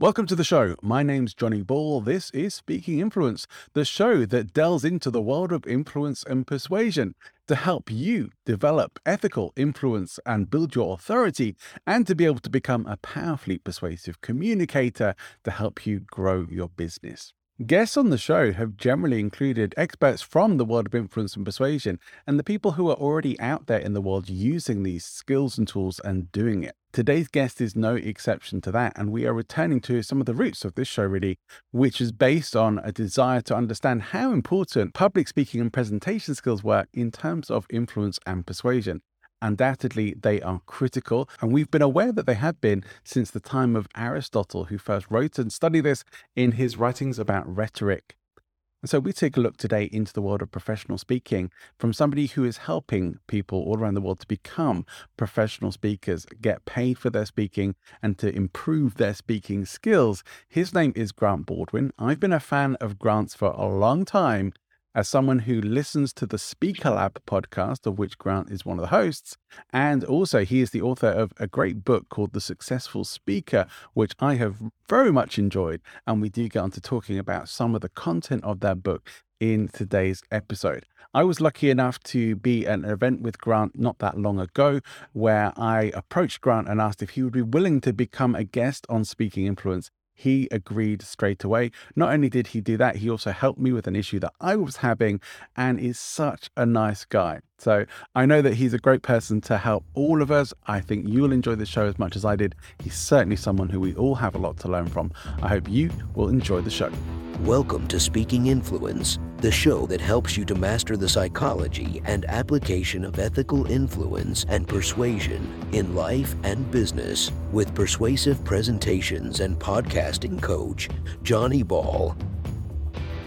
Welcome to the show. My name's Johnny Ball. This is Speaking Influence, the show that delves into the world of influence and persuasion to help you develop ethical influence and build your authority, and to be able to become a powerfully persuasive communicator to help you grow your business. Guests on the show have generally included experts from the world of influence and persuasion and the people who are already out there in the world using these skills and tools and doing it. Today's guest is no exception to that, and we are returning to some of the roots of this show, really, which is based on a desire to understand how important public speaking and presentation skills work in terms of influence and persuasion. Undoubtedly, they are critical, and we've been aware that they have been since the time of Aristotle, who first wrote and studied this in his writings about rhetoric. And so we take a look today into the world of professional speaking from somebody who is helping people all around the world to become professional speakers, get paid for their speaking, and to improve their speaking skills. His name is Grant Baldwin. I've been a fan of Grant's for a long time as someone who listens to the Speaker Lab podcast, of which Grant is one of the hosts, and also he is the author of a great book called The Successful Speaker, which I have very much enjoyed. And we do get on to talking about some of the content of that book in today's episode. I was lucky enough to be at an event with Grant not that long ago where I approached Grant and asked if he would be willing to become a guest on Speaking Influence he agreed straight away. Not only did he do that, he also helped me with an issue that I was having and is such a nice guy. So I know that he's a great person to help all of us. I think you'll enjoy the show as much as I did. He's certainly someone who we all have a lot to learn from. I hope you will enjoy the show. Welcome to Speaking Influence, the show that helps you to master the psychology and application of ethical influence and persuasion in life and business with persuasive presentations and podcasting coach, Johnny Ball.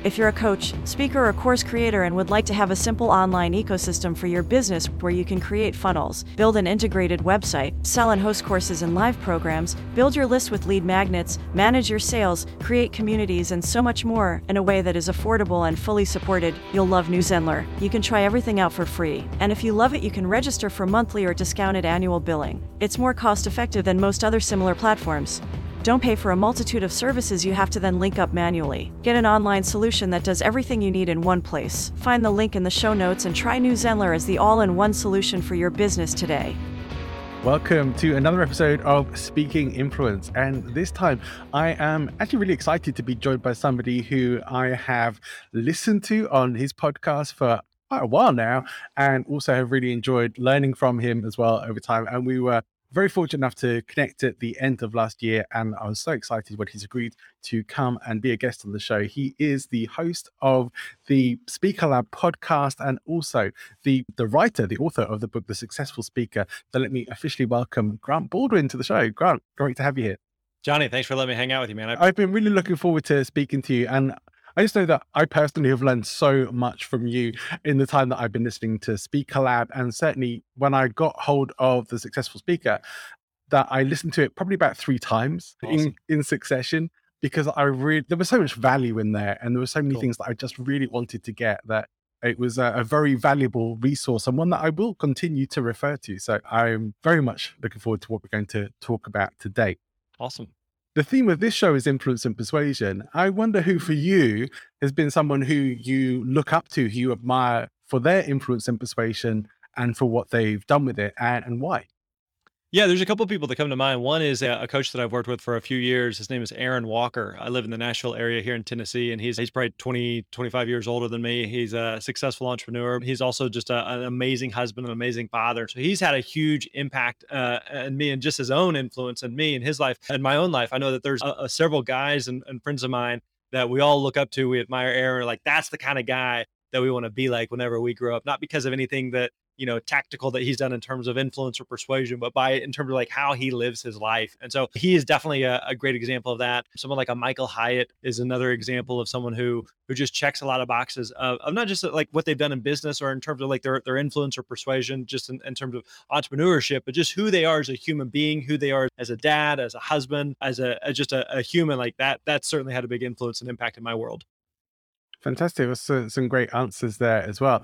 If you're a coach, speaker, or course creator and would like to have a simple online ecosystem for your business where you can create funnels, build an integrated website, sell and host courses and live programs, build your list with lead magnets, manage your sales, create communities, and so much more in a way that is affordable and fully supported, you'll love New Zenler. You can try everything out for free, and if you love it, you can register for monthly or discounted annual billing. It's more cost effective than most other similar platforms. Don't pay for a multitude of services you have to then link up manually. Get an online solution that does everything you need in one place. Find the link in the show notes and try New Zenler as the all in one solution for your business today. Welcome to another episode of Speaking Influence. And this time, I am actually really excited to be joined by somebody who I have listened to on his podcast for quite a while now, and also have really enjoyed learning from him as well over time. And we were very fortunate enough to connect at the end of last year, and I was so excited when he's agreed to come and be a guest on the show. He is the host of the Speaker Lab podcast and also the the writer, the author of the book, The Successful Speaker. So let me officially welcome Grant Baldwin to the show. Grant, great to have you here. Johnny, thanks for letting me hang out with you, man. I've, I've been really looking forward to speaking to you, and I just know that I personally have learned so much from you in the time that I've been listening to Speaker Lab. And certainly when I got hold of the successful speaker, that I listened to it probably about three times awesome. in, in succession because I really, there was so much value in there. And there were so many cool. things that I just really wanted to get that it was a, a, very valuable resource and one that I will continue to refer to. So I'm very much looking forward to what we're going to talk about today. Awesome the theme of this show is influence and persuasion. I wonder who for you has been someone who you look up to, who you admire for their influence and persuasion and for what they've done with it and, and why. Yeah, there's a couple of people that come to mind. One is a, a, coach that I've worked with for a few years. His name is Aaron Walker. I live in the Nashville area here in Tennessee, and he's he's probably 20, 25 years older than me. He's a successful entrepreneur. He's also just a, an amazing husband, an amazing father. So he's had a huge impact uh, on me and just his own influence in me and his life and my own life. I know that there's a, several guys and, and friends of mine that we all look up to. We admire Aaron. Like that's the kind of guy that we want to be like whenever we grow up, not because of anything that you know tactical that he's done in terms of influence or persuasion but by in terms of like how he lives his life and so he is definitely a, a, great example of that someone like a michael hyatt is another example of someone who who just checks a lot of boxes of, of not just like what they've done in business or in terms of like their, their influence or persuasion just in, in terms of entrepreneurship but just who they are as a human being who they are as a dad as a husband as a as just a, a human like that that certainly had a big influence and impact in my world Fantastic. That's some great answers there as well.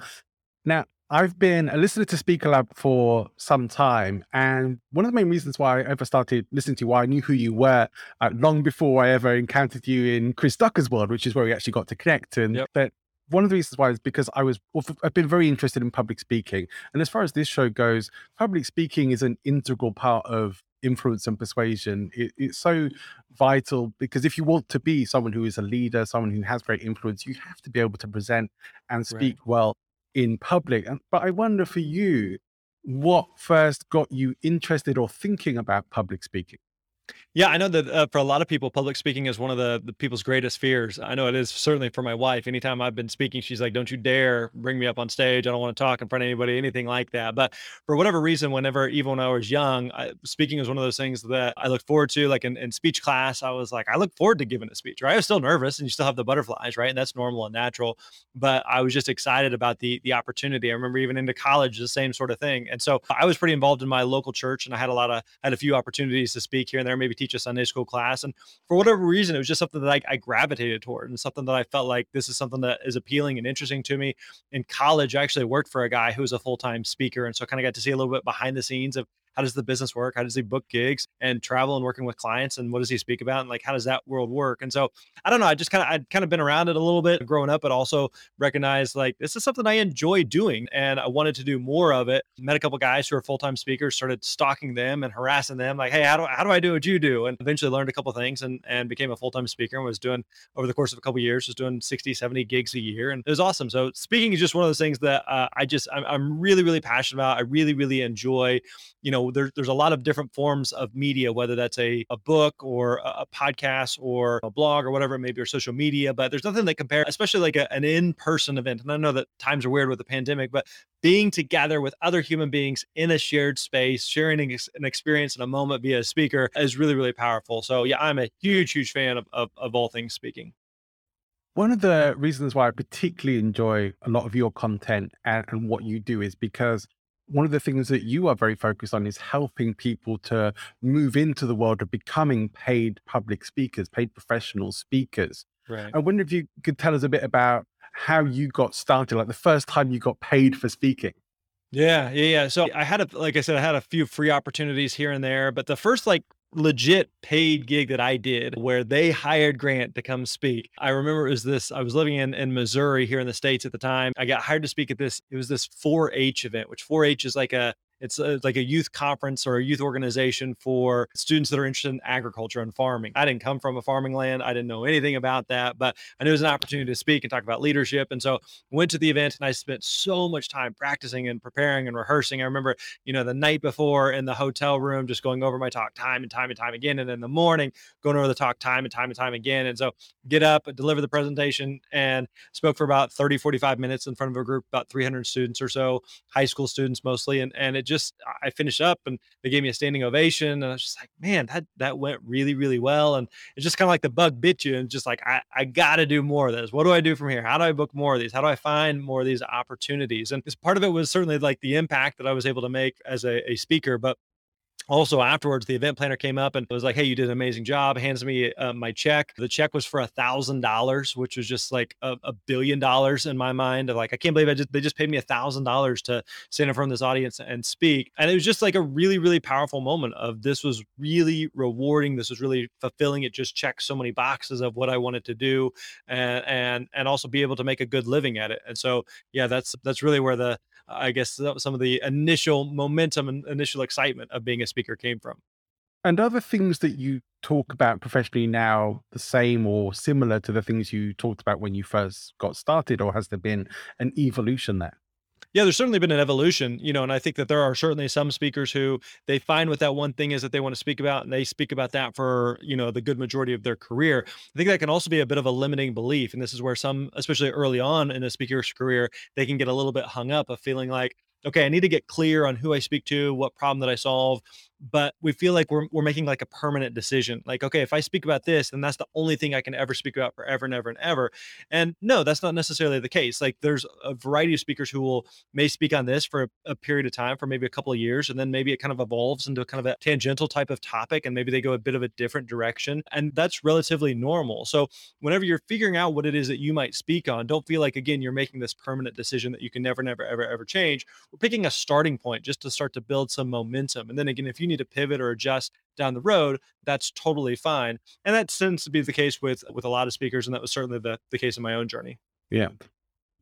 Now, I've been a listener to Speaker Lab for some time, and one of the main reasons why I ever started listening to you, why I knew who you were, uh, long before I ever encountered you in Chris Ducker's world, which is where we actually got to connect. And yep. that one of the reasons why is because I was I've been very interested in public speaking, and as far as this show goes, public speaking is an integral part of influence and persuasion. It, it's so vital because if you want to be someone who is a leader, someone who has great influence, you have to be able to present and speak right. well in public. But I wonder for you, what first got you interested or thinking about public speaking? Yeah, I know that uh, for a lot of people, public speaking is one of the, the people's greatest fears. I know it is certainly for my wife. Anytime I've been speaking, she's like, "Don't you dare bring me up on stage. I don't want to talk in front of anybody, anything like that." But for whatever reason, whenever even when I was young, I, speaking was one of those things that I looked forward to. Like in, in speech class, I was like, I look forward to giving a speech. Right? I was still nervous, and you still have the butterflies, right? And that's normal and natural. But I was just excited about the the opportunity. I remember even into college, the same sort of thing. And so I was pretty involved in my local church, and I had a lot of had a few opportunities to speak here and there, maybe teach a Sunday school class. And for whatever reason, it was just something that I, I gravitated toward and something that I felt like this is something that is appealing and interesting to me. In college, I actually worked for a guy who was a full time speaker. And so I kind of got to see a little bit behind the scenes of how does the business work? How does he book gigs and travel and working with clients? And what does he speak about? And like, how does that world work? And so I don't know. I just kind of, I'd kind of been around it a little bit growing up, but also recognized like this is something I enjoy doing. And I wanted to do more of it. Met a couple guys who are full time speakers, started stalking them and harassing them. Like, hey, how do, how do I do what you do? And eventually learned a couple things and, and became a full time speaker and was doing over the course of a couple years, was doing 60, 70 gigs a year. And it was awesome. So speaking is just one of those things that uh, I just, I'm, I'm really, really passionate about. I really, really enjoy. You know, there, there's a lot of different forms of media, whether that's a, a book or a, a podcast or a blog or whatever it may be, or social media. But there's nothing that compares, especially like a, an in person event. And I know that times are weird with the pandemic, but being together with other human beings in a shared space, sharing an experience in a moment via a speaker is really, really powerful. So, yeah, I'm a huge, huge fan of, of, of all things speaking. One of the reasons why I particularly enjoy a lot of your content and, and what you do is because one of the things that you are very focused on is helping people to move into the world of becoming paid public speakers, paid professional speakers. Right. I wonder if you could tell us a bit about how you got started, like the first time you got paid for speaking. Yeah, yeah, yeah. So I had a, like I said, I had a few free opportunities here and there, but the first like legit paid gig that I did where they hired Grant to come speak. I remember it was this, I was living in, in Missouri here in the States at the time. I got hired to speak at this, it was this 4 H event, which 4 H is like a it's a, like a youth conference or a youth organization for students that are interested in agriculture and farming. I didn't come from a farming land. I didn't know anything about that, but I knew it was an opportunity to speak and talk about leadership. And so went to the event and I spent so much time practicing and preparing and rehearsing. I remember, you know, the night before in the hotel room, just going over my talk time and time and time again. And in the morning, going over the talk time and time and time again. And so get up, deliver the presentation and spoke for about 30, 45 minutes in front of a group, about 300 students or so, high school students mostly. And, and it just I finished up and they gave me a standing ovation. And I was just like, man, that that went really, really well. And it's just kind of like the bug bit you and just like I, I gotta do more of this. What do I do from here? How do I book more of these? How do I find more of these opportunities? And part of it was certainly like the impact that I was able to make as a, a speaker, but also afterwards the event planner came up and was like hey you did an amazing job hands me uh, my check. The check was for a thousand dollars which was just like a, a, billion dollars in my mind. Like i can't believe i just they just paid me a thousand dollars to stand in front of this audience and speak. And it was just like a really really powerful moment of this was really rewarding. This was really fulfilling. It just checked so many boxes of what i wanted to do and and and also be able to make a good living at it. And so yeah that's that's really where the I guess some of the initial momentum and initial excitement of being a speaker came from. And other things that you talk about professionally now the same or similar to the things you talked about when you first got started, or has there been an evolution there? Yeah, there's certainly been an evolution, you know, and I think that there are certainly some speakers who they find what that one thing is that they want to speak about and they speak about that for, you know, the good majority of their career. I think that can also be a bit of a limiting belief. And this is where some, especially early on in a speaker's career, they can get a little bit hung up of feeling like, okay, I need to get clear on who I speak to, what problem that I solve, but we feel like we're, we're making like a permanent decision like okay if i speak about this then that's the only thing i can ever speak about forever and ever and ever. And no that's not necessarily the case like there's a variety of speakers who will may speak on this for a, a period of time for maybe a couple of years and then maybe it kind of evolves into kind of a tangential type of topic and maybe they go a bit of a different direction and that's relatively normal. So whenever you're figuring out what it is that you might speak on don't feel like again you're making this permanent decision that you can never never ever ever change. We're picking a starting point just to start to build some momentum and then again if you need to pivot or adjust down the road, that's totally fine. And that tends to be the case with with a lot of speakers, and that was certainly the the case in my own journey. Yeah.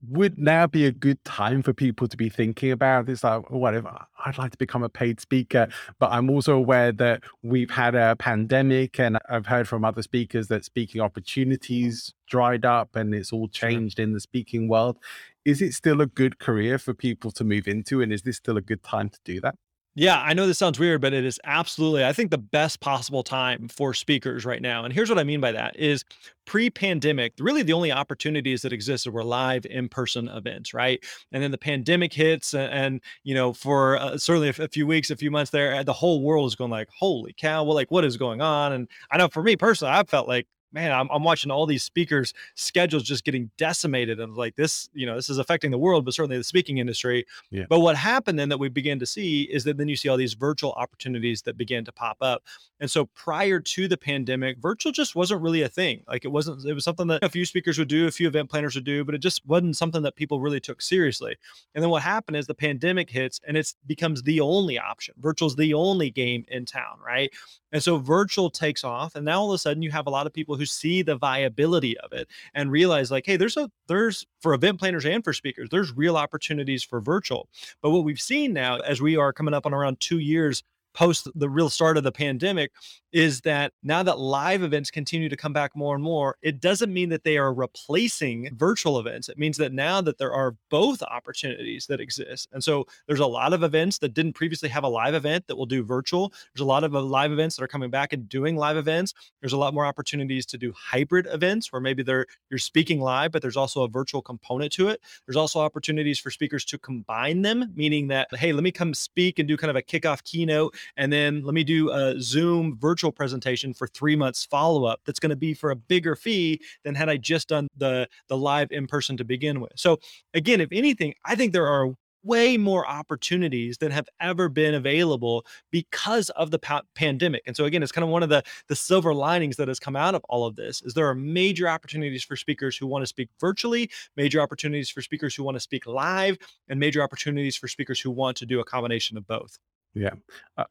Would now be a good time for people to be thinking about this? Like, oh, whatever, I'd like to become a paid speaker, but I'm also aware that we've had a pandemic, and I've heard from other speakers that speaking opportunities dried up and it's all changed in the speaking world. Is it still a good career for people to move into? And is this still a good time to do that? Yeah, I know this sounds weird, but it is absolutely, I think, the best possible time for speakers right now. And here's what I mean by that is pre-pandemic, really the only opportunities that existed were live in-person events, right? And then the pandemic hits, and, and you know, for uh, certainly a, a, few weeks, a few months there, the whole world is going like, "Holy cow!" Well, like, what is going on? And I know for me personally, I felt like man, I'm, I'm watching all these speakers' schedules just getting decimated. And like this, you know, this is affecting the world, but certainly the speaking industry. Yeah. But what happened then that we began to see is that then you see all these virtual opportunities that began to pop up. And so prior to the pandemic, virtual just wasn't really a thing. Like it wasn't, it was something that a few speakers would do, a few event planners would do, but it just wasn't something that people really took seriously. And then what happened is the pandemic hits and it becomes the only option. Virtual is the only game in town, right? And so virtual takes off. And now all of a sudden you have a lot of people who see the viability of it and realize like, hey, there's a there's for event planners and for speakers, there's real opportunities for virtual. But what we've seen now as we are coming up on around two years post the real start of the pandemic is that now that live events continue to come back more and more, it doesn't mean that they are replacing virtual events. It means that now that there are both opportunities that exist. And so there's a lot of events that didn't previously have a live event that will do virtual. There's a lot of uh, live events that are coming back and doing live events. There's a lot more opportunities to do hybrid events where maybe they're you're speaking live, but there's also a virtual component to it. There's also opportunities for speakers to combine them, meaning that, hey, let me come speak and do kind of a kickoff keynote and then let me do a Zoom virtual presentation for three months follow up. That's going to be for a bigger fee than had I just done the the live in person to begin with. So again, if anything, I think there are way more opportunities than have ever been available because of the pa- pandemic. And so again, it's kind of one of the the silver linings that has come out of all of this is there are major opportunities for speakers who want to speak virtually, major opportunities for speakers who want to speak live, and major opportunities for speakers who want to do a combination of both. Yeah.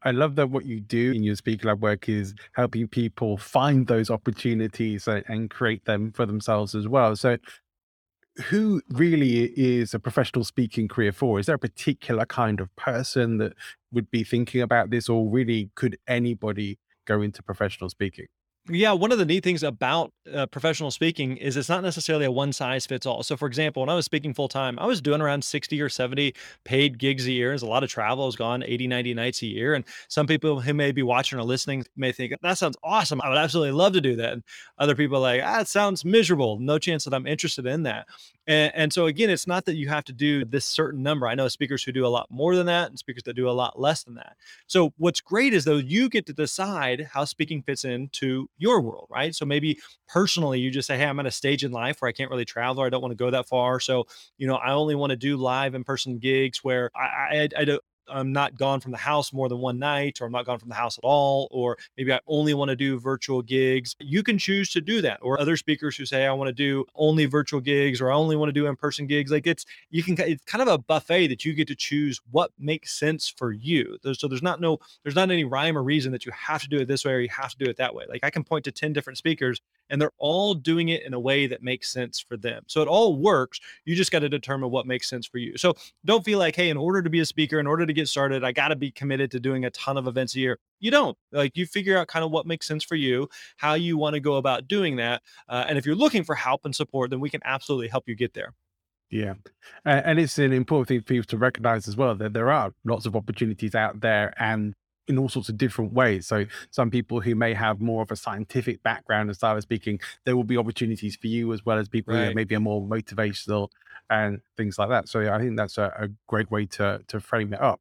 I love that what you do in your Speaker Lab work is helping people find those opportunities and create them for themselves as well. So, who really is a professional speaking career for? Is there a particular kind of person that would be thinking about this, or really could anybody go into professional speaking? Yeah, one of the neat things about uh, professional speaking is it's not necessarily a one size fits all. So, for example, when I was speaking full time, I was doing around 60 or 70 paid gigs a year. There's a lot of travel. I was gone 80, 90 nights a year. And some people who may be watching or listening may think, that sounds awesome. I would absolutely love to do that. And other people like, ah, it sounds miserable. No chance that I'm interested in that. And, and, so again, it's not that you have to do this certain number. I know speakers who do a lot more than that and speakers that do a lot less than that. So what's great is though you get to decide how speaking fits into your world, right? So maybe personally you just say, Hey, I'm at a stage in life where I can't really travel I don't want to go that far. So, you know, I only want to do live in person gigs where I, I, I, don't, I'm not gone from the house more than one night, or I'm not gone from the house at all, or maybe I only want to do virtual gigs. You can choose to do that. Or other speakers who say, I want to do only virtual gigs or I only want to do in person gigs. Like it's, you can, it's kind of a buffet that you get to choose what makes sense for you. So there's not no, there's not any rhyme or reason that you have to do it this way or you have to do it that way. Like I can point to 10 different speakers and they're all doing it in a way that makes sense for them. So it all works. You just got to determine what makes sense for you. So don't feel like, hey, in order to be a speaker, in order to get started, I got to be committed to doing a ton of events a year. You don't. Like you figure out kind of what makes sense for you, how you want to go about doing that. Uh, and if you're looking for help and support, then we can absolutely help you get there. Yeah. and it's an important thing for you to recognize as well that there are lots of opportunities out there and in all sorts of different ways. So some people who may have more of a scientific background and style of speaking, there will be opportunities for you as well as people right. who maybe are more motivational and things like that. So yeah, I think that's a, a great way to to frame it up.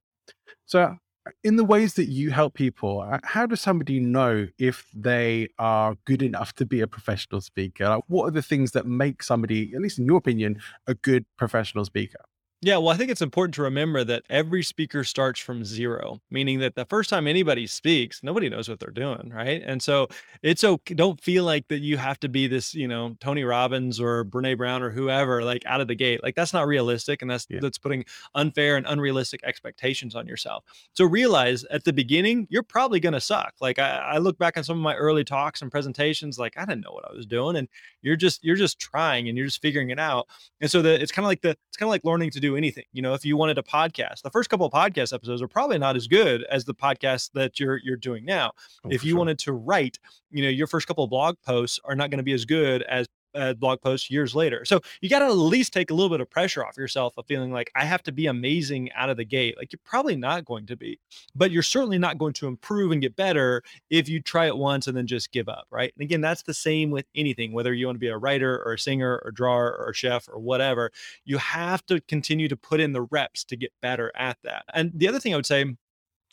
So in the ways that you help people, uh, how does somebody know if they are good enough to be a professional speaker? Like, what are the things that make somebody, at least in your opinion, a good professional speaker? Yeah, well, I think it's important to remember that every speaker starts from zero, meaning that the first time anybody speaks, nobody knows what they're doing, right? And so it's okay. Don't feel like that you have to be this, you know, Tony Robbins or Brene Brown or whoever, like out of the gate. Like that's not realistic, and that's yeah. that's putting unfair and unrealistic expectations on yourself. So realize at the beginning, you're probably going to suck. Like I, I look back on some of my early talks and presentations, like I didn't know what I was doing, and you're just you're just trying and you're just figuring it out. And so the it's kind of like the it's kind of like learning to do anything. You know, if you wanted a podcast, the first couple of podcast episodes are probably not as good as the podcast that you're you're doing now. Oh, if you sure. wanted to write, you know, your first couple of blog posts are not going to be as good as uh, blog posts years later. So you got to at least take a little bit of pressure off yourself of feeling like I have to be amazing out of the gate. Like you're probably not going to be, but you're certainly not going to improve and get better if you try it once and then just give up. Right. And again, that's the same with anything, whether you want to be a writer or a singer or drawer or a chef or whatever, you have to continue to put in the reps to get better at that. And the other thing I would say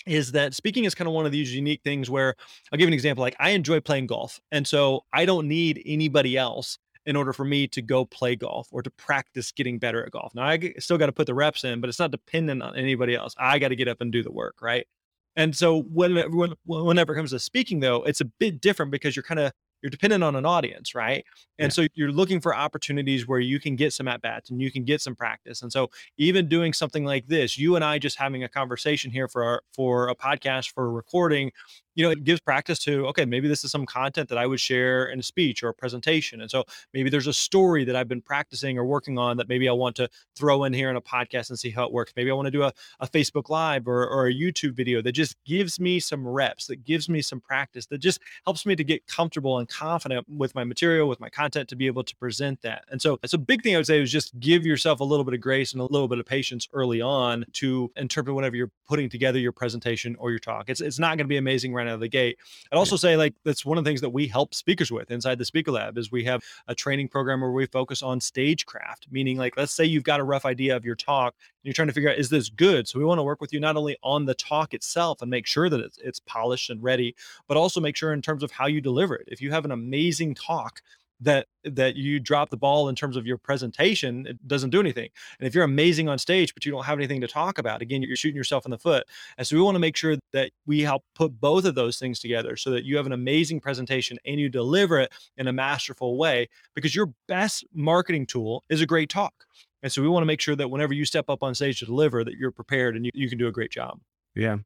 is that speaking is kind of one of these unique things where I'll give an example. Like I enjoy playing golf. And so I don't need anybody else in order for me to go play golf or to practice getting better at golf. Now I still got to put the reps in, but it's not dependent on anybody else. I got to get up and do the work, right? And so when, when whenever it comes to speaking though, it's a bit different because you're kind of you're dependent on an audience, right? And yeah. so you're looking for opportunities where you can get some at bats and you can get some practice. And so even doing something like this, you and I just having a conversation here for our, for a podcast for a recording you know, it gives practice to, okay, maybe this is some content that I would share in a speech or a presentation. And so maybe there's a story that I've been practicing or working on that maybe I want to throw in here in a podcast and see how it works. Maybe I want to do a, a Facebook Live or, or a YouTube video that just gives me some reps, that gives me some practice, that just helps me to get comfortable and confident with my material, with my content to be able to present that. And so it's a big thing I would say is just give yourself a little bit of grace and a little bit of patience early on to interpret whenever you're putting together your presentation or your talk. It's, it's not going to be amazing right right out of the gate. I'd also say like that's one of the things that we help speakers with inside the Speaker Lab is we have a training program where we focus on stagecraft, meaning like let's say you've got a rough idea of your talk and you're trying to figure out is this good? So we want to work with you not only on the talk itself and make sure that it's, it's polished and ready, but also make sure in terms of how you deliver it. If you have an amazing talk that that you drop the ball in terms of your presentation it doesn't do anything. And if you're amazing on stage but you don't have anything to talk about again you're shooting yourself in the foot. And so we want to make sure that we help put both of those things together so that you have an amazing presentation and you deliver it in a masterful way because your best marketing tool is a great talk. And so we want to make sure that whenever you step up on stage to deliver that you're prepared and you, you can do a great job. Yeah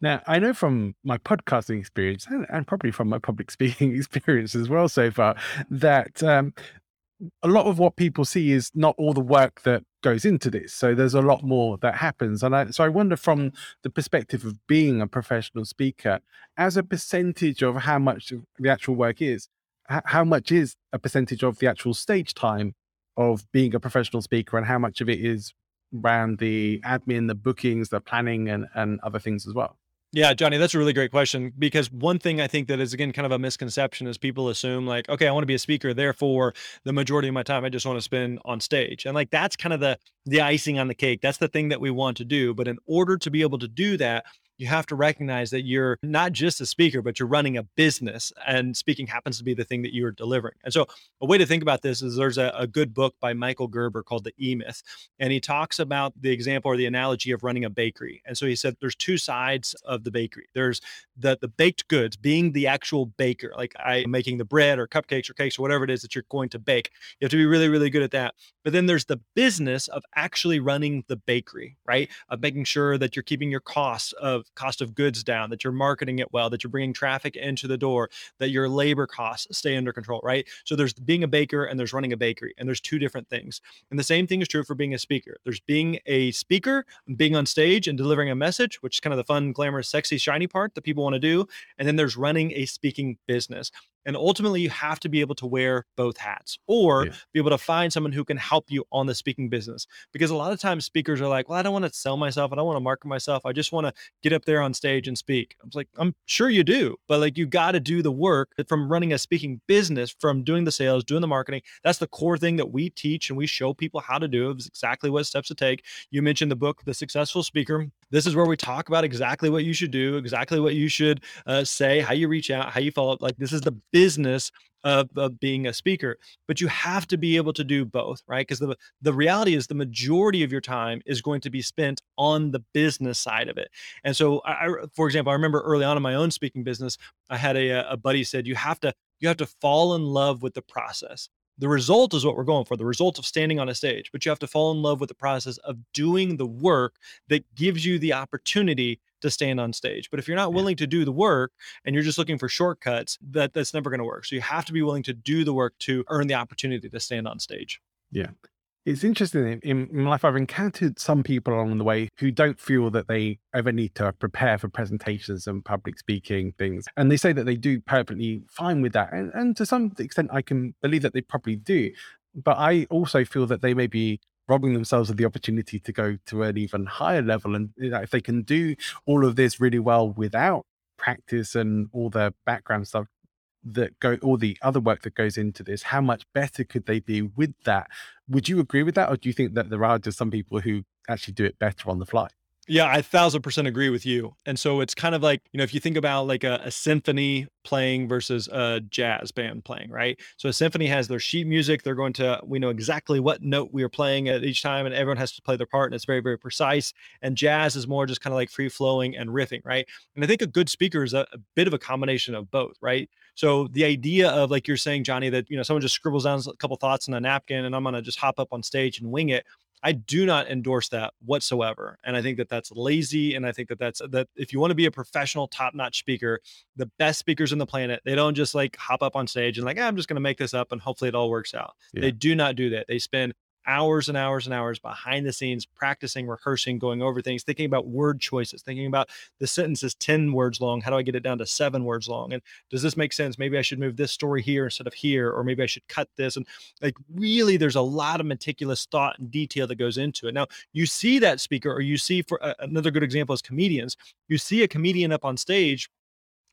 now, I know from my podcasting experience and, and probably from my public speaking experience as well so far that um, a lot of what people see is not all the work that goes into this. So there's a lot more that happens. And I, so I wonder from the perspective of being a professional speaker, as a percentage of how much the actual work is, how much is a percentage of the actual stage time of being a professional speaker and how much of it is around the admin, the bookings, the planning and, and other things as well? Yeah, Johnny, that's a really great question because one thing I think that is again kind of a misconception is people assume like, okay, I want to be a speaker, therefore the majority of my time I just want to spend on stage. And like that's kind of the the icing on the cake. That's the thing that we want to do, but in order to be able to do that, you have to recognize that you're not just a speaker, but you're running a business, and speaking happens to be the thing that you're delivering. And so, a way to think about this is there's a, a good book by Michael Gerber called The E Myth, and he talks about the example or the analogy of running a bakery. And so he said there's two sides of the bakery. There's the the baked goods, being the actual baker, like I am making the bread or cupcakes or cakes or whatever it is that you're going to bake. You have to be really, really good at that. But then there's the business of actually running the bakery, right? Of making sure that you're keeping your costs of cost of goods down, that you're marketing it well, that you're bringing traffic into the door, that your labor costs stay under control, right? So there's being a baker and there's running a bakery, and there's two different things. And the same thing is true for being a speaker. There's being a speaker, being on stage and delivering a message, which is kind of the fun, glamorous, sexy, shiny part that people want to do. And then there's running a speaking business. And ultimately, you have to be able to wear both hats or yeah. be able to find someone who can help you on the speaking business. Because a lot of times speakers are like, well, I don't want to sell myself. I don't want to market myself. I just want to get up there on stage and speak. I was like, I'm sure you do, but like you got to do the work from running a speaking business, from doing the sales, doing the marketing. That's the core thing that we teach and we show people how to do. It's exactly what steps to take. You mentioned the book, The Successful Speaker. This is where we talk about exactly what you should do, exactly what you should uh, say, how you reach out, how you follow up. Like this is the business of, of, being a speaker but you have to be able to do both right because the the reality is the majority of your time is going to be spent on the business side of it and so I, I for example i remember early on in my own speaking business i had a, a buddy said you have to you have to fall in love with the process the result is what we're going for the result of standing on a stage but you have to fall in love with the process of doing the work that gives you the opportunity to stand on stage. But if you're not willing to do the work and you're just looking for shortcuts that that's never going to work. So you have to be willing to do the work to earn the opportunity to stand on stage. Yeah it's interesting in, in life i've encountered some people along the way who don't feel that they ever need to prepare for presentations and public speaking things. And they say that they do perfectly fine with that. And, and to some extent i can believe that they probably do. But i also feel that they may be robbing themselves of the opportunity to go to an even higher level and you know, if they can do all of this really well without practice and all the background stuff that go all the other work that goes into this how much better could they be with that would you agree with that or do you think that there are just some people who actually do it better on the fly yeah, I thousand percent agree with you. And so it's kind of like, you know, if you think about like a, a, symphony playing versus a jazz band playing, right? So a symphony has their sheet music. They're going to, we know exactly what note we are playing at each time, and everyone has to play their part, and it's very, very precise. And jazz is more just kind of like free flowing and riffing, right? And I think a good speaker is a, a bit of a combination of both, right? So the idea of like you're saying, Johnny, that you know someone just scribbles down a couple thoughts on a napkin, and I'm gonna just hop up on stage and wing it. I do not endorse that whatsoever. And I think that that's lazy. And I think that that's that if you want to be a professional, top notch speaker, the best speakers on the planet, they don't just like hop up on stage and like, ah, I'm just going to make this up and hopefully it all works out. Yeah. They do not do that. They spend hours and hours and hours behind the scenes practicing, rehearsing, going over things, thinking about word choices, thinking about the sentence is 10 words long. How do I get it down to seven words long? And does this make sense? Maybe I should move this story here instead of here, or maybe I should cut this. And like, really, there's a lot of meticulous thought and detail that goes into it. Now, you see that speaker, or you see, for uh, another good example is comedians, you see a comedian up on stage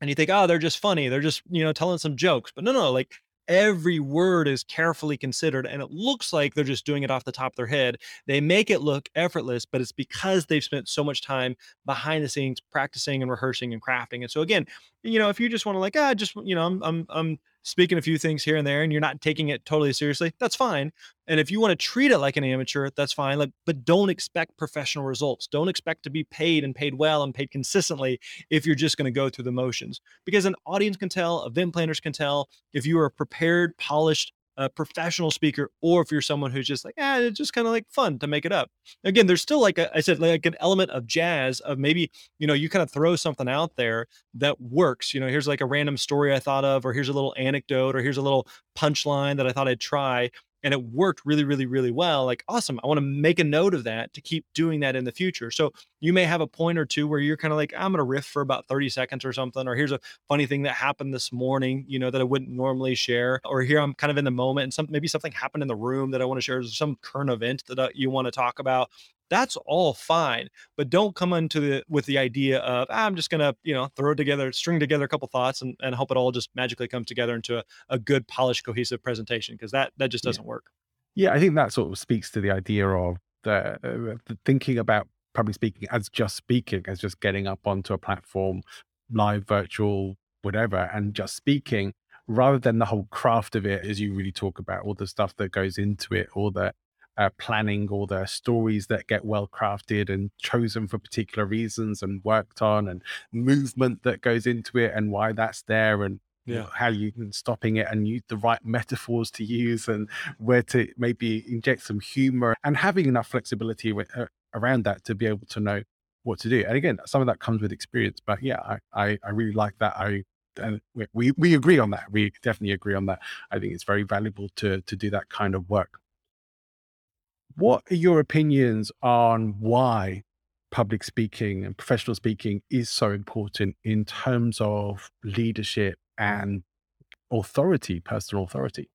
and you think, oh, they're just funny. They're just, you know, telling some jokes. But no, no, like every word is carefully considered and it looks like they're just doing it off the top of their head. They make it look effortless, but it's because they've spent so much time behind the scenes practicing and rehearsing and crafting. And so again, you know, if you just want to like, ah, just you know, I'm I'm I'm speaking a few things here and there and you're not taking it totally seriously, that's fine. And if you want to treat it like an amateur, that's fine. Like, but don't expect professional results. Don't expect to be paid and paid well and paid consistently if you're just going to go through the motions. Because an audience can tell, event planners can tell if you are a prepared, polished a professional speaker or if you're someone who's just like, ah, it's just kind of like fun to make it up. Again, there's still like a, I said, like an element of jazz of maybe, you know, you kind of throw something out there that works. You know, here's like a random story I thought of, or here's a little anecdote, or here's a little punchline that I thought I'd try and it worked really, really, really well, like awesome. I want to make a note of that to keep doing that in the future. So you may have a point or two where you're kind of like, I'm going to riff for about 30 seconds or something, or here's a funny thing that happened this morning, you know, that I wouldn't normally share, or here I'm kind of in the moment and some maybe something happened in the room that I want to share, some current event that uh, you want to talk about that's all fine but don't come into the with the idea of ah, i'm just gonna you know throw together string together a couple thoughts and, and hope it all just magically comes together into a, a good polished cohesive presentation because that that just doesn't yeah. work yeah i think that sort of speaks to the idea of the, uh, the thinking about public speaking as just speaking as just getting up onto a platform live virtual whatever and just speaking rather than the whole craft of it as you really talk about all the stuff that goes into it all the uh, planning or the stories that get well crafted and chosen for particular reasons and worked on and movement that goes into it and why that's there and yeah. You know, how you can stopping it and use the right metaphors to use and where to maybe inject some humor and having enough flexibility with, uh, around that to be able to know what to do. And again, some of that comes with experience. But yeah, I I, I really like that. I and we we agree on that. We definitely agree on that. I think it's very valuable to to do that kind of work. What are your opinions on why public speaking and professional speaking is so important in terms of leadership and authority, personal authority?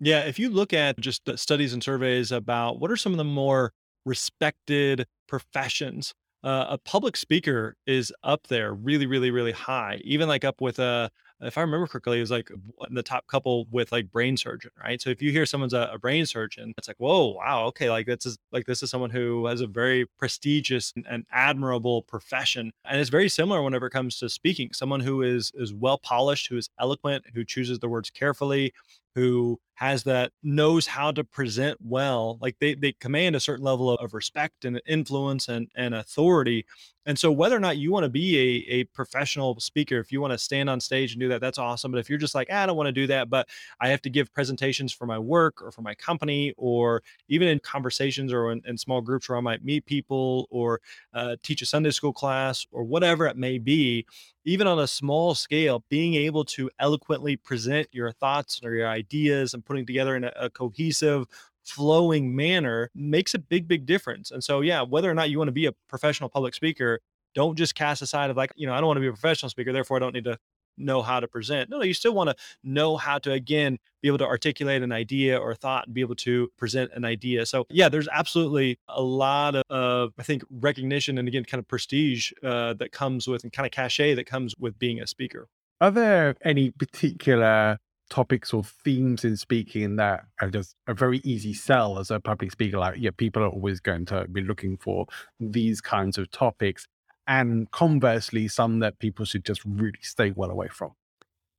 Yeah, if you look at just the studies and surveys about what are some of the more respected professions, uh, a public speaker is up there really, really, really high, even like up with a if I remember correctly, it was like the top couple with like brain surgeon, right? So if you hear someone's a, a brain surgeon, it's like, whoa, wow, okay, like this is like this is someone who has a very prestigious and, and admirable profession, and it's very similar whenever it comes to speaking. Someone who is is well polished, who is eloquent, who chooses the words carefully, who has that knows how to present well like they they command a certain level of respect and influence and and authority. And so whether or not you want to be a, a professional speaker if you want to stand on stage and do that that's awesome. But if you're just like ah, i don't want to do that but i have to give presentations for my work or for my company or even in conversations or in, in small groups where i might meet people or uh, teach a sunday school class or whatever it may be even on a small scale, being able to eloquently present your thoughts or your ideas and putting together in a, a, cohesive, flowing manner makes a big, big difference. And so, yeah, whether or not you want to be a professional public speaker, don't just cast aside of like, you know, I don't want to be a professional speaker, therefore I don't need to know how to present. No, no, you still want to know how to again be able to articulate an idea or thought and be able to present an idea. So yeah, there's absolutely a lot of uh, I think recognition and again kind of prestige uh, that comes with and kind of cachet that comes with being a speaker. Are there any particular topics or themes in speaking that are just a very easy sell as a public speaker like yeah people are always going to be looking for these kinds of topics and conversely, some that people should just really stay well away from.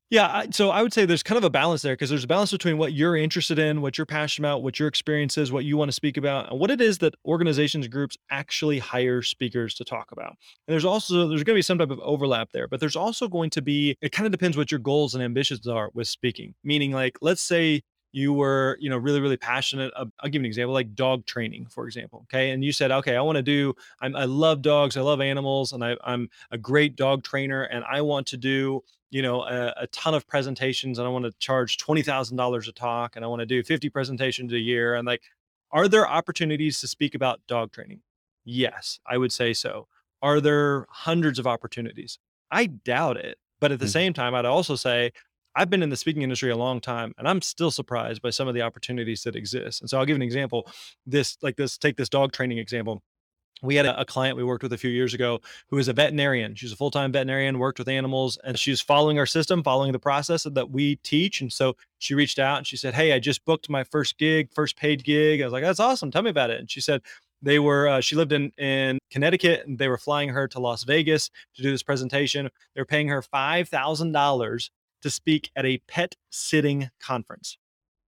Yeah, so I would say there's kind of a balance there because there's a balance between what you're interested in, what you're passionate about, what your experience is, what you want to speak about, and what it is that organizations groups actually hire speakers to talk about. And there's also there's going to be some type of overlap there, but there's also going to be it kind of depends what your goals and ambitions are with speaking. Meaning like let's say you were you know really really passionate i'll give you an example like dog training for example okay? And you said okay i want to do I'm, i love dogs i love animals and I, i'm a great dog trainer and i want to do you know a, a ton of presentations and i want to charge $20000 a talk and i want to do 50 presentations a year and like are there opportunities to speak about dog training? Yes i would say so. Are there hundreds of opportunities? I doubt it but at the mm-hmm. same time i'd also say I've been in the speaking industry a long time and I'm still surprised by some of the opportunities that exist. And so I'll give an example. This, like this, take this dog training example. We had a, a client we worked with a few years ago who is a veterinarian. She's a full time veterinarian, worked with animals, and she's following our system, following the process that we teach. And so she reached out and she said, Hey, I just booked my first gig, first paid gig. I was like, That's awesome. Tell me about it. And she said, they were uh, she lived in in connecticut and they were flying her to las vegas to do this presentation they're paying her $5000 to speak at a pet sitting conference.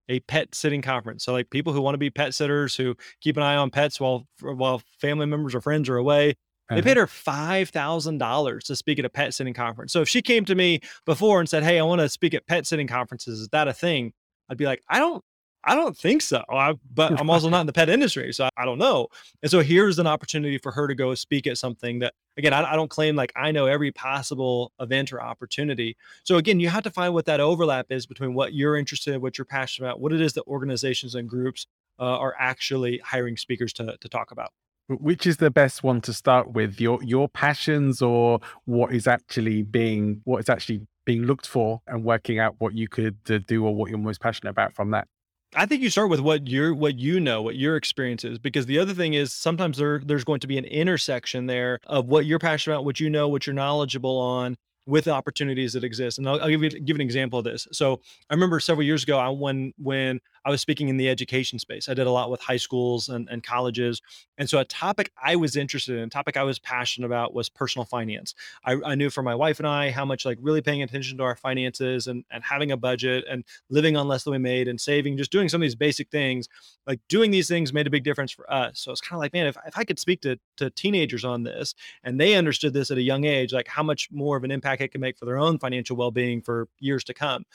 A pet sitting conference. So like people who want to be pet sitters who keep an eye on pets while while family members or friends are away. They paid uh-huh. her five thousand dollars to speak at a pet sitting conference. So if she came to me before and said, "Hey, I want to speak at pet sitting conferences," is that a thing? I'd be like, "I don't I don't think so. I, but I'm also not in the pet industry, so I, I, don't know. And so here's an opportunity for her to go speak at something that, again, I, I, don't claim like I know every possible event or opportunity. So again, you have to find what that overlap is between what you're interested in, what you're passionate about, what it is that organizations and groups uh, are actually hiring speakers to to talk about. Which is the best one to start with? Your your passions or what is actually being what is actually being looked for and working out what you could uh, do or what you're most passionate about from that. I think you start with what you're what you know, what your experience is, because the other thing is sometimes there there's going to be an intersection there of what you're passionate about, what you know, what you're knowledgeable on, with opportunities that exist. And I'll, I'll, give you give an example of this. So I remember several years ago, I, when when I was speaking in the education space, I did a lot with high schools and, and colleges. And so a topic I was interested in, a topic I was passionate about was personal finance. I, I knew for my wife and I how much like really paying attention to our finances and, and having a budget and living on less than we made and saving, just doing some of these basic things, like doing these things made a big difference for us. So it's kind of like, man, if, if I could speak to, to teenagers on this and they understood this at a young age, like how much more of an impact it can make for their own financial well-being for years to come.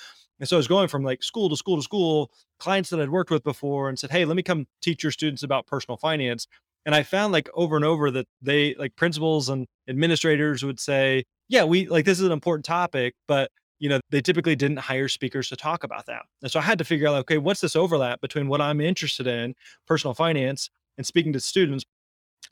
And so I was going from like school to school to school, clients that I'd worked with before and said, Hey, let me come teach your students about personal finance. And I found like over and over that they like principals and administrators would say, yeah, we like this is an important topic, but you know, they typically didn't hire speakers to talk about that. And so I had to figure out, okay, what's this overlap between what I'm interested in, personal finance, and speaking to students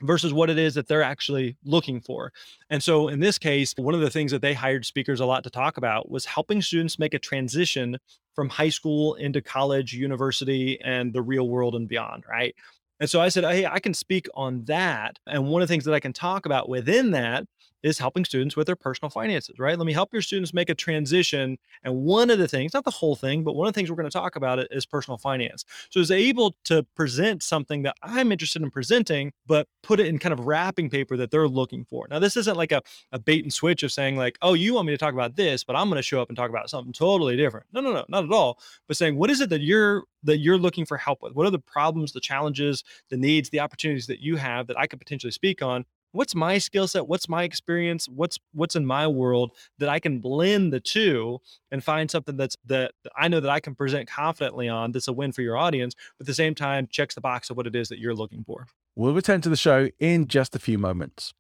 versus what it is that they're actually looking for. And so in this case, one of the things that they hired speakers a lot to talk about was helping students make a transition from high school into college, university, and the real world and beyond, right? And so I said, hey, I can speak on that. And one of the things that I can talk about within that is helping students with their personal finances, right? Let me help your students make a transition. And one of the things, not the whole thing, but one of the things we're going to talk about it is personal finance. So is able to present something that I'm interested in presenting, but put it in kind of wrapping paper that they're looking for. Now, this isn't like a, a bait and switch of saying like, oh, you want me to talk about this, but I'm going to show up and talk about something totally different. No, no, no, not at all. But saying, what is it that you're that you're looking for help with? What are the problems, the challenges, the needs, the opportunities that you have that I could potentially speak on? What's my skill set what's my experience what's what's in my world that i can blend the two and find something that's that i know that i can present confidently on that's a win for your audience but at the same time checks the box of what it is that you're looking for. We'll return to the show in just a few moments.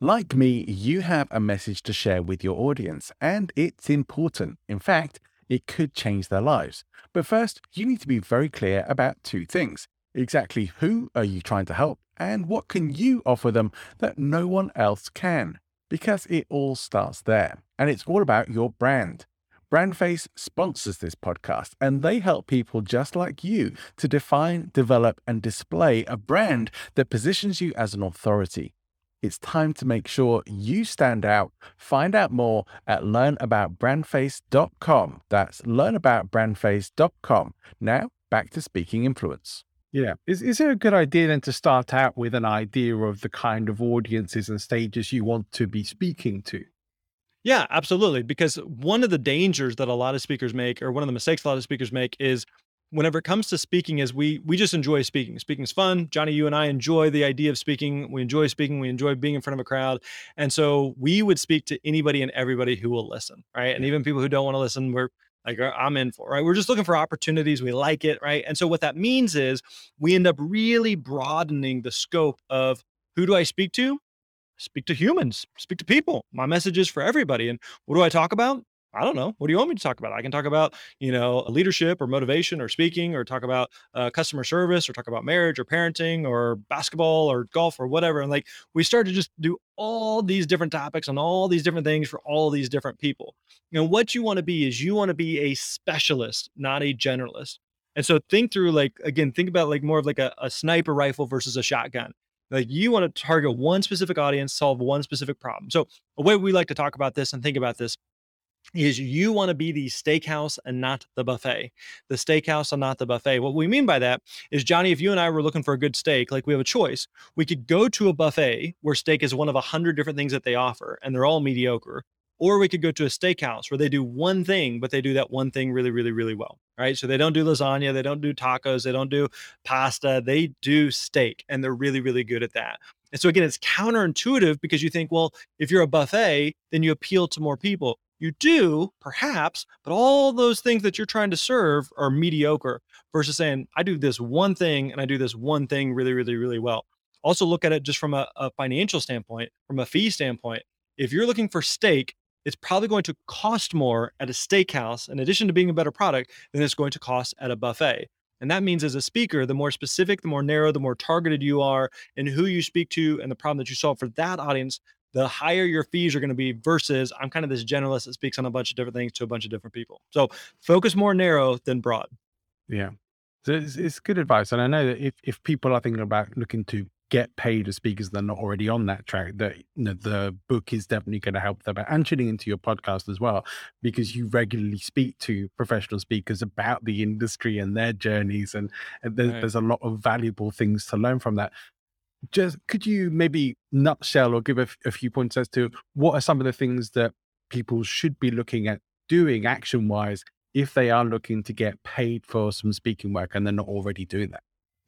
Like me you have a message to share with your audience and it's important. In fact it could change their lives. But first you need to be very clear about two things. Exactly who are you trying to help and what can you offer them that no one else can? Because it all starts there, and it's all about your brand. Brandface sponsors this podcast, and they help people just like you to define, develop, and display a brand that positions you as an authority. It's time to make sure you stand out. Find out more at learnaboutbrandface.com. That's learnaboutbrandface.com. Now, back to speaking influence. Yeah. Is is it a good idea then to start out with an idea of the kind of audiences and stages you want to be speaking to? Yeah, absolutely. Because one of the dangers that a lot of speakers make, or one of the mistakes a lot of speakers make, is whenever it comes to speaking, is we we just enjoy speaking. Speaking's fun. Johnny, you and I enjoy the idea of speaking. We enjoy speaking. We enjoy being in front of a crowd, and so we would speak to anybody and everybody who will listen, right? And even people who don't want to listen, we're like uh, I'm in for, right? We're just looking for opportunities. We like it, right? And so what that means is we end up really broadening the scope of who do I speak to? Speak to humans, speak to people. My message is for everybody. And what do I talk about? I don't know. What do you want me to talk about? I can talk about, you know, leadership or motivation or speaking or talk about uh, customer service or talk about marriage or parenting or basketball or golf or whatever. And like we start to just do all these different topics on all these different things for all these different people. And what you want to be is you want to be a specialist, not a generalist. And so think through like, again, think about like more of like a, a sniper rifle versus a shotgun. Like you want to target one specific audience, solve one specific problem. So a way we like to talk about this and think about this is you want to be the steakhouse and not the buffet. The steakhouse and not the buffet. What we mean by that is, Johnny, if you and I were looking for a good steak, like we have a choice, we could go to a buffet where steak is one of a hundred different things that they offer, and they're all mediocre. Or we could go to a steakhouse where they do one thing, but they do that one thing really, really, really well. Right. So they don't do lasagna, they don't do tacos, they don't do pasta, they do steak, and they're really, really good at that. And so again, it's counterintuitive because you think, well, if you're a buffet, then you appeal to more people. You do, perhaps, but all those things that you're trying to serve are mediocre versus saying, I do this one thing and I do this one thing really, really, really well. Also, look at it just from a, a financial standpoint, from a fee standpoint. If you're looking for steak, it's probably going to cost more at a steakhouse, in addition to being a better product, than it's going to cost at a buffet. And that means as a speaker, the more specific, the more narrow, the more targeted you are in who you speak to and the problem that you solve for that audience, the higher your fees are going to be versus I'm kind of this generalist that speaks on a bunch of different things to a bunch of different people. So focus more narrow than broad. Yeah. So it's, it's good advice. And I know that if, if people are thinking about looking to get paid as speakers they're not already on that track that you know, the book is definitely going to help them and tuning into your podcast as well because you regularly speak to professional speakers about the industry and their journeys and, and there's, right. there's a lot of valuable things to learn from that just could you maybe nutshell or give a, few points as to what are some of the things that people should be looking at doing action wise if they are looking to get paid for some speaking work and they're not already doing that?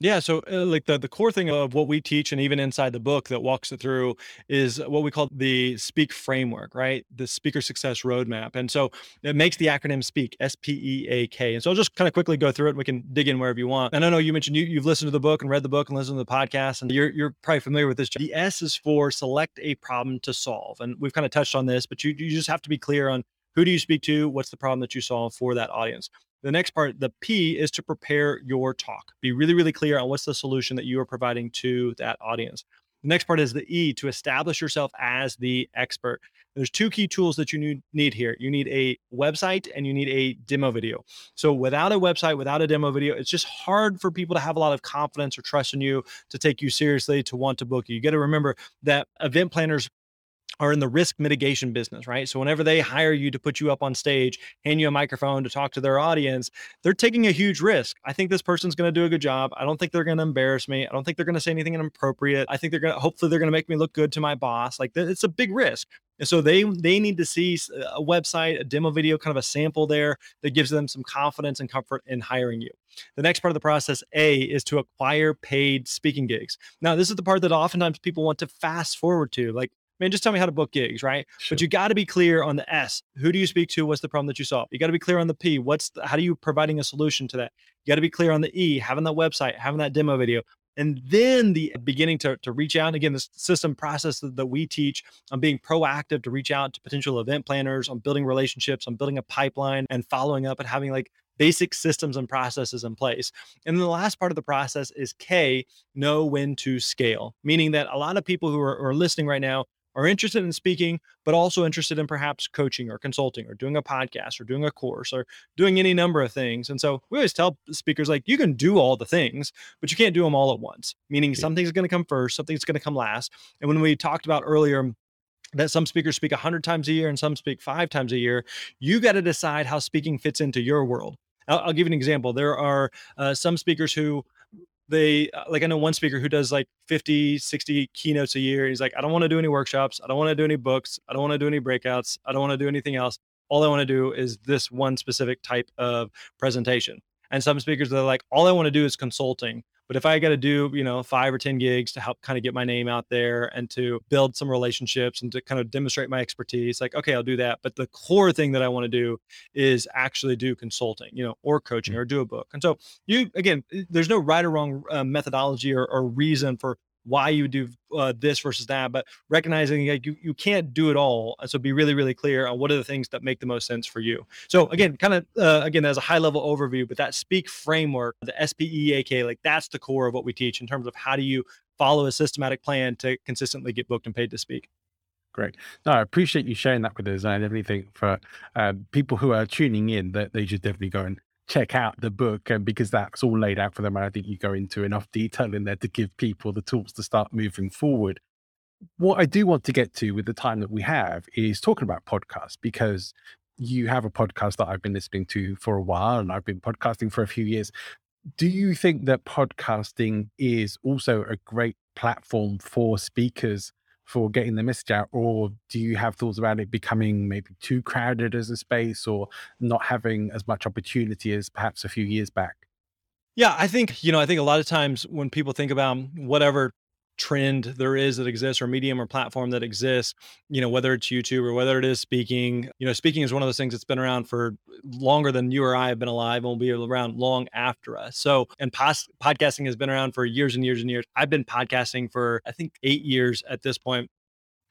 Yeah, so uh, like the the core thing of what we teach, and even inside the book that walks it through, is what we call the Speak framework, right? The Speaker Success Roadmap, and so it makes the acronym Speak, S P E A K. And so I'll just kind of quickly go through it. and We can dig in wherever you want. And I know you mentioned you you've listened to the book and read the book and listened to the podcast, and you're you're probably familiar with this. The S is for select a problem to solve, and we've kind of touched on this, but you you just have to be clear on who do you speak to, what's the problem that you solve for that audience. The next part, the P, is to prepare your talk. Be really, really clear on what's the solution that you are providing to that audience. The next part is the E, to establish yourself as the expert. There's two key tools that you need here. You need a website and you need a demo video. So without a website, without a demo video, it's just hard for people to have a lot of confidence or trust in you to take you seriously, to want to book you. You got to remember that event planners are in the risk mitigation business, right? So whenever they hire you to put you up on stage, hand you a microphone to talk to their audience, they're taking a huge risk. I think this person's going to do a good job. I don't think they're going to embarrass me. I don't think they're going to say anything inappropriate. I think they're going to hopefully they're going to make me look good to my boss. Like it's a big risk. And so they they need to see a website, a demo video, kind of a sample there that gives them some confidence and comfort in hiring you. The next part of the process, A, is to acquire paid speaking gigs. Now, this is the part that oftentimes people want to fast forward to. Like, man, just tell me how to book gigs, right? Sure. But you got to be clear on the S. Who do you speak to? What's the problem that you solve? You got to be clear on the P. What's the, how do you providing a solution to that? You got to be clear on the E, having that website, having that demo video. And then the beginning to, to reach out. And again, the system process that, that we teach on being proactive to reach out to potential event planners, on building relationships, on building a pipeline and following up and having like basic systems and processes in place. And then the last part of the process is K, know when to scale, meaning that a lot of people who are, are listening right now are interested in speaking, but also interested in perhaps coaching or consulting or doing a podcast or doing a course or doing any number of things. And so we always tell speakers like you can do all the things, but you can't do them all at once, meaning something's going to come first, something's going to come last. And when we talked about earlier, that some speakers speak 100 times a year and some speak five times a year, you got to decide how speaking fits into your world. I'll, I'll, give you an example. There are uh, some speakers who they uh, like i know one speaker who does like 50 60 keynotes a year he's like i don't want to do any workshops i don't want to do any books i don't want to do any breakouts i don't want to do anything else. All i want to do is this one specific type of presentation. And some speakers are like all i want to do is consulting but if I got to do, you know, five or 10 gigs to help kind of get my name out there and to build some relationships and to kind of demonstrate my expertise, like, okay, I'll do that. But the core thing that I want to do is actually do consulting, you know, or coaching mm-hmm. or do a book. And so you, again, there's no right or wrong uh, methodology or, or reason for why you do uh, this versus that, but recognizing like you you can't do it all, and so be really really clear on what are the things that make the most sense for you. So again, kind of uh, again as a high level overview, but that speak framework, the SPEAK, like that's the core of what we teach in terms of how do you follow a systematic plan to consistently get booked and paid to speak. Great. No, I appreciate you sharing that with us. I definitely think for uh, people who are tuning in that they should definitely go and check out the book and because that's all laid out for them i think you go into enough detail in there to give people the tools to start moving forward. What i do want to get to with the time that we have is talking about podcasts because you have a podcast that i've been listening to for a while and i've been podcasting for a few years. Do you think that podcasting is also a great platform for speakers for getting the message out or do you have thoughts about it becoming maybe too crowded as a space or not having as much opportunity as perhaps a few years back? Yeah i think you know i think a lot of times when people think about whatever trend there is that exists or medium or platform that exists you know whether it's youtube or whether it is speaking you know speaking is one of those things that's been around for longer than you or i have been alive and will be around long after us. So and podcasting has been around for years and years and years. I've been podcasting for i think eight years at this point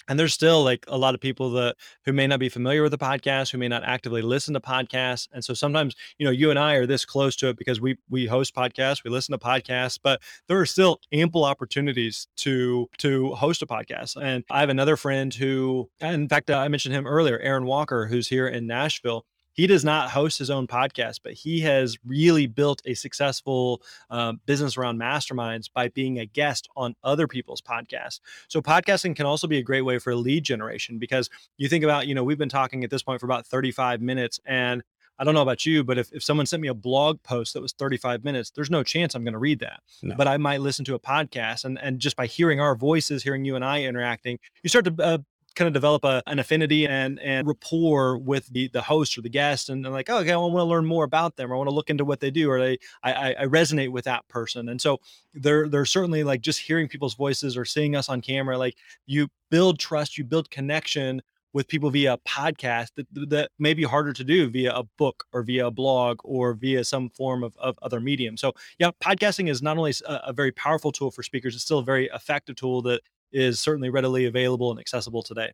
and there's still like a lot of people that who may not be familiar with the podcast who may not actively listen to podcasts and so sometimes you know you and i are this close to it because we we host podcasts we listen to podcasts but there are still ample opportunities to to host a podcast and i have another friend who in fact i mentioned him earlier aaron walker who's here in nashville he does not host his own podcast, but he has really built a successful uh, business around masterminds by being a guest on other people's podcasts. So podcasting can also be a great way for lead generation because you think about, you know, we've been talking at this point for about 35 minutes and I don't know about you, but if, if someone sent me a blog post that was 35 minutes, there's no chance I'm going to read that. No. But I might listen to a podcast and, and just by hearing our voices, hearing you and I interacting, you start to uh, kind of develop a, an affinity and and rapport with the the host or the guest and, and like oh, okay i want to learn more about them or i want to look into what they do or they I, I resonate with that person and so they're they're certainly like just hearing people's voices or seeing us on camera like you build trust you build connection with people via podcast that, that may be harder to do via a book or via a blog or via some form of, of other medium. So yeah, podcasting is not only a, a very powerful tool for speakers, it's still a very effective tool that is certainly readily available and accessible today.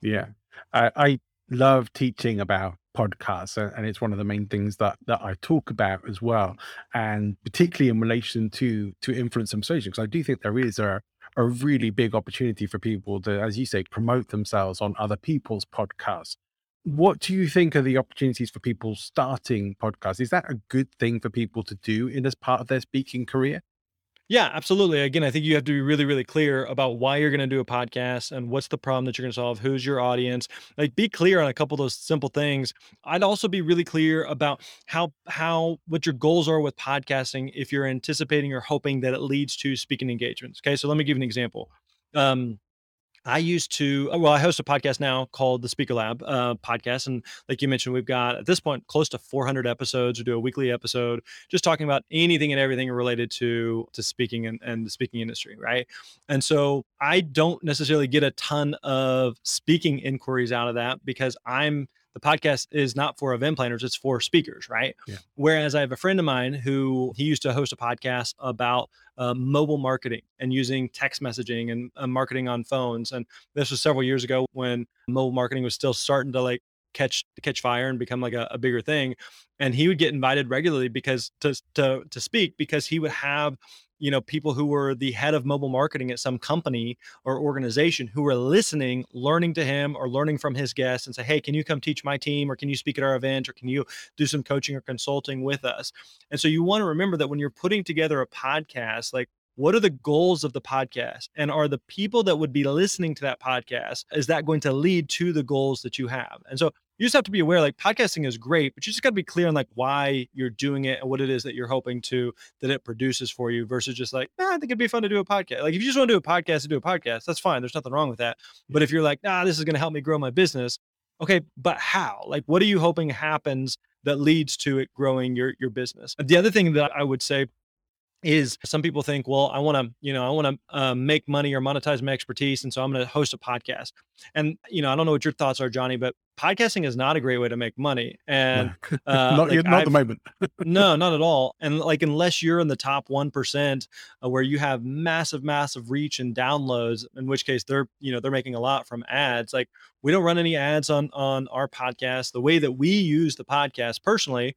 Yeah. I, I love teaching about podcasts and it's one of the main things that that I talk about as well and particularly in relation to to influence and persuasion because I do think there is a a really big opportunity for people to, as you say, promote themselves on other people's podcasts. What do you think are the opportunities for people starting podcasts? Is that a good thing for people to do in as part of their speaking career? Yeah, absolutely. Again, I think you have to be really, really clear about why you're going to do a podcast and what's the problem that you're going to solve, who's your audience. Like be clear on a couple of those simple things. I'd also be really clear about how how what your goals are with podcasting if you're anticipating or hoping that it leads to speaking engagements. Okay? So let me give you an example. Um I used to, uh, well, I host a podcast now called the Speaker Lab uh, podcast. And like you mentioned, we've got at this point close to 400 episodes. We do a weekly episode just talking about anything and everything related to, to speaking and, and the speaking industry. Right. And so I don't necessarily get a ton of speaking inquiries out of that because I'm, the podcast is not for event planners it's for speakers right yeah. whereas i have a friend of mine who he used to host a podcast about uh, mobile marketing and using text messaging and uh, marketing on phones and this was several years ago when mobile marketing was still starting to like catch catch fire and become like a, a, bigger thing and he would get invited regularly because to to to speak because he would have you know people who were the head of mobile marketing at some company or organization who were listening learning to him or learning from his guests and say hey can you come teach my team or can you speak at our event or can you do some coaching or consulting with us? And so you want to remember that when you're putting together a podcast like what are the goals of the podcast? And are the people that would be listening to that podcast is that going to lead to the goals that you have? And so you just have to be aware like podcasting is great but you just got to be clear on like why you're doing it and what it is that you're hoping to that it produces for you versus just like ah, i think it'd be fun to do a podcast like if you just want to do a podcast to do a podcast that's fine there's nothing wrong with that but if you're like ah this is going to help me grow my business okay but how? Like what are you hoping happens that leads to it growing your your business? The other thing that i would say is some people think, well, I want to, you know, I want to uh, make money or monetize my expertise, and so I'm going to host a podcast. And you know, I don't know what your thoughts are, Johnny, but podcasting is not a great way to make money. And uh, not, like not the moment. no, not at all. And like, unless you're in the top one percent, uh, where you have massive, massive reach and downloads, in which case they're, you know, they're making a lot from ads. Like, we don't run any ads on on our podcast. The way that we use the podcast personally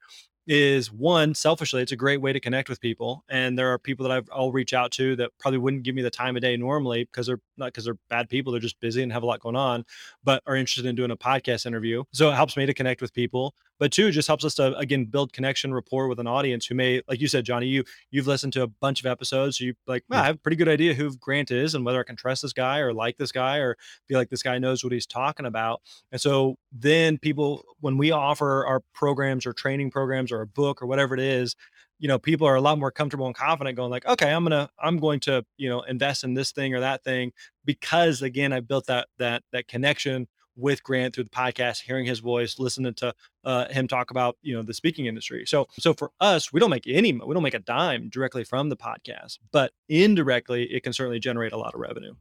is one selfishly it's a great way to connect with people and there are people that I've, i'll reach out to that probably wouldn't give me the time of day normally because they're not because they're bad people they're just busy and have a lot going on but are interested in doing a podcast interview. So it helps me to connect with people but two just helps us to again build connection rapport with an audience who may like you said johnny you you've listened to a bunch of episodes so you like well, i have a pretty good idea who grant is and whether i can trust this guy or like this guy or feel like this guy knows what he's talking about. And so then people when we offer our programs or training programs or a book or whatever it is you know people are a lot more comfortable and confident going like okay i'm gonna i'm going to you know invest in this thing or that thing because again i built that that that connection with Grant through the podcast, hearing his voice, listening to uh, him talk about you know the speaking industry. So so for us, we don't make any we don't make a dime directly from the podcast, but indirectly it can certainly generate a lot of revenue.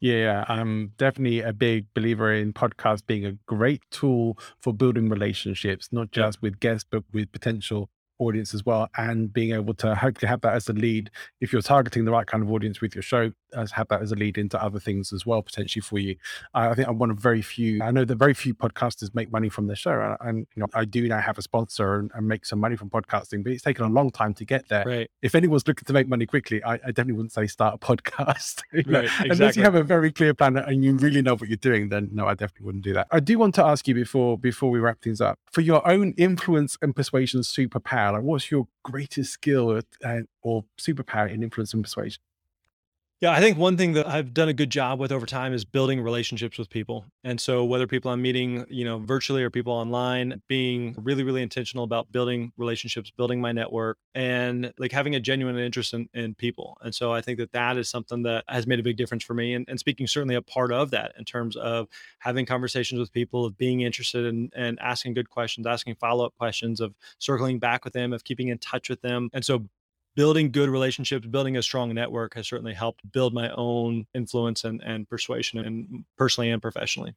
Yeah, I'm definitely a big believer in podcasts being a great tool for building relationships, not just yeah. with guests, but with potential audience as well and being able to hopefully have that as a lead if you're targeting the right kind of audience with your show as have that as a lead into other things as well potentially for you i think i'm one of very few i know that very few podcasters make money from their show and, and you know i do now have a sponsor and, and, make some money from podcasting but it's taken a long time to get there right. if anyone's looking to make money quickly i, I definitely wouldn't say start a podcast right, exactly. unless you have a very clear plan and you really know what you're doing then no i definitely wouldn't do that i do want to ask you before before we wrap things up for your own influence and persuasion superpower like what's your greatest skill or, uh, or superpower in influence and persuasion Yeah, I think one thing that I've done a good job with over time is building relationships with people. And so whether people I'm meeting, you know, virtually or people online, being really, really intentional about building relationships, building my network and like having a genuine interest in, in people. And so I think that that is something that has made a big difference for me and, and speaking certainly a part of that in terms of having conversations with people, of being interested in and asking good questions, asking follow-up questions, of circling back with them, of keeping in touch with them. And so building good relationships, building a strong network has certainly helped build my own influence and, and persuasion and mm, personally and professionally.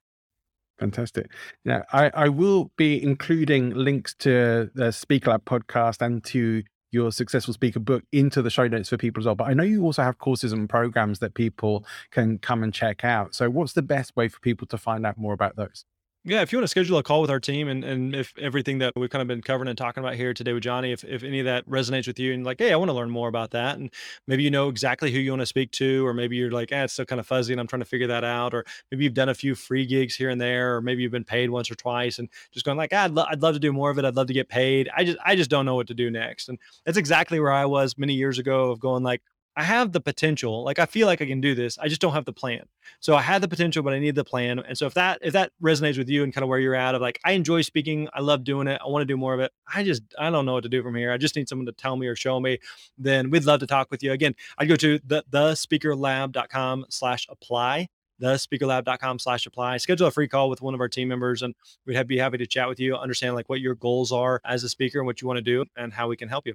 Fantastic. Now, I, I will be including links to the Speaker Lab podcast and to your successful speaker book into the show notes for people as well. But I know you also have courses and programs that people can come and check out. So, what's the best way for people to find out more about those? Yeah, if you want to schedule a call with our team and, and if everything that we've kind of been covering and talking about here today with Johnny, if, if any of that resonates with you and like, hey, I want to learn more about that. And maybe you know exactly who you want to speak to, or maybe you're like, eh, it's still kind of fuzzy and I'm trying to figure that out. Or maybe you've done a few free gigs here and there, or maybe you've been paid once or twice and just going like, ah, I'd, lo- I'd love to do more of it. I'd love to get paid. I just, I just don't know what to do next. And that's exactly where I was many years ago of going like, I have the potential. Like I feel like I can do this. I just don't have the plan. So I had the potential, but I need the plan. And so if that if that resonates with you and kind of where you're at of like I enjoy speaking, I love doing it, I want to do more of it. I just I don't know what to do from here. I just need someone to tell me or show me. Then we'd love to talk with you. Again, I'd go to the thespeakerlab.com slash apply thespeakerlab.com slash apply schedule a free call with one of our team members and we'd be happy to chat with you understand like what your goals are as a speaker and what you want to do and how we can help you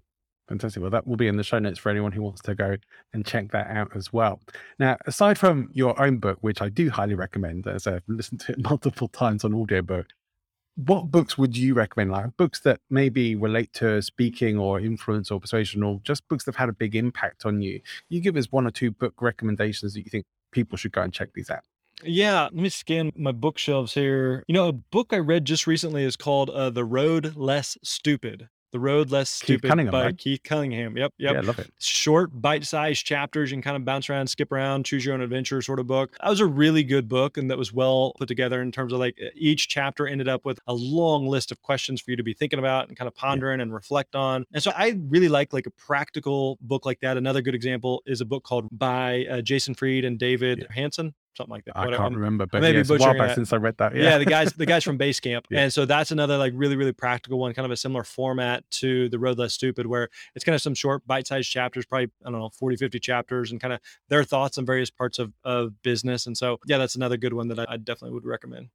Fantastic. Well, that will be in the show notes for anyone who wants to go and check that out as well. Now, aside from your own book, which I do highly recommend, as I've listened to it multiple times on audiobook, what books would you recommend? Like books that maybe relate to speaking or influence or persuasion, or just books that have had a big impact on you? You give us one or two book recommendations that you think people should go and check these out. Yeah, let me scan my bookshelves here. You know, a book I read just recently is called uh, The Road Less Stupid the Road Less Keith Stupid Cunningham, by right? Keith Cunningham. Yep, yep. Yeah, I love it. Short, bite-sized chapters. You can kind of bounce around, skip around, choose your own adventure sort of book. That was a really good book and that was well put together in terms of like each chapter ended up with a long list of questions for you to be thinking about and kind of pondering yeah. and reflect on. And so I really like like a practical book like that. Another good example is a book called by uh, Jason Fried and David yeah. Hansson something like that. I can't remember, but maybe yeah, a while back since I read that. Yeah. yeah, the guys, the guys from Basecamp, yeah. and so that's another like really, really practical one, kind of a similar format to the Road Less Stupid, where it's kind of some short, bite-sized chapters, probably I don't know, 40, 50 chapters, and kind of their thoughts on various parts of of business. And so, yeah, that's another good one that I, I definitely would recommend.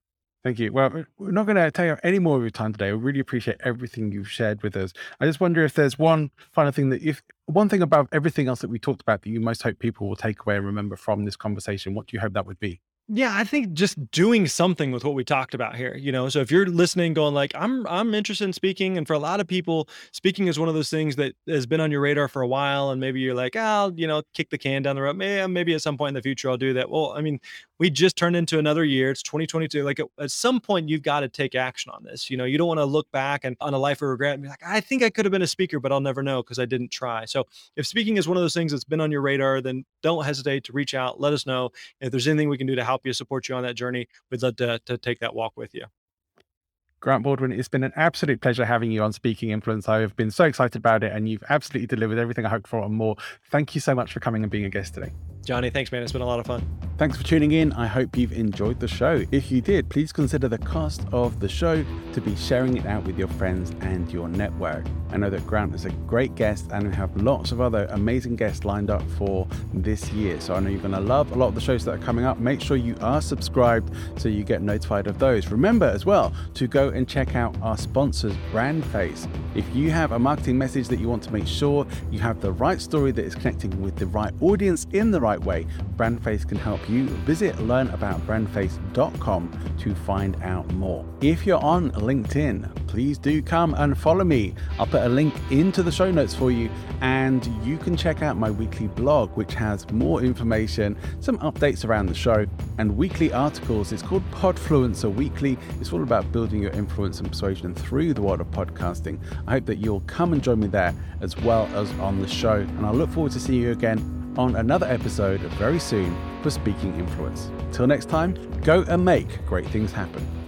Thank you. Well, we're not going to take any more of your time today. I really appreciate everything you've shared with us. I just wonder if there's one final thing that if one thing about everything else that we talked about that you most hope people will take away and remember from this conversation, what do you hope that would be? Yeah, I think just doing something with what we talked about here, you know. So if you're listening going like I'm I'm interested in speaking and for a lot of people speaking is one of those things that has been on your radar for a while and maybe you're like, "I'll, you know, kick the can down the road. Maybe maybe at some point in the future I'll do that." Well, I mean, we just turned into another year. It's 2022. Like at, at some point, you've got to take action on this. You know, you don't want to look back and on a life of regret and be like, I think I could have been a speaker, but I'll never know because I didn't try. So if speaking is one of those things that's been on your radar, then don't hesitate to reach out. Let us know if there's anything we can do to help you, support you on that journey. We'd love to, to take that walk with you. Grant Baldwin, it's been an absolute pleasure having you on Speaking Influence. I have been so excited about it, and you've absolutely delivered everything I hoped for and more. Thank you so much for coming and being a guest today. Johnny, thanks, man. It's been a lot of fun. Thanks for tuning in. I hope you've enjoyed the show. If you did, please consider the cost of the show to be sharing it out with your friends and your network. I know that Grant is a great guest, and we have lots of other amazing guests lined up for this year. So I know you're going to love a lot of the shows that are coming up. Make sure you are subscribed so you get notified of those. Remember as well to go and check out our sponsors, Brandface. If you have a marketing message that you want to make sure you have the right story that is connecting with the right audience in the right right way, Brandface can help you. Visit learnaboutbrandface.com to find out more. If you're on LinkedIn, please do come and follow me. I'll put a link into the show notes for you, and you can check out my weekly blog, which has more information, some updates around the show, and weekly articles. It's called Podfluencer Weekly. It's all about building your influence and persuasion through the world of podcasting. I hope that you'll come and join me there as well as on the show, and I look forward to seeing you again on another episode of very soon for Speaking Influence. Till next time, go and make great things happen.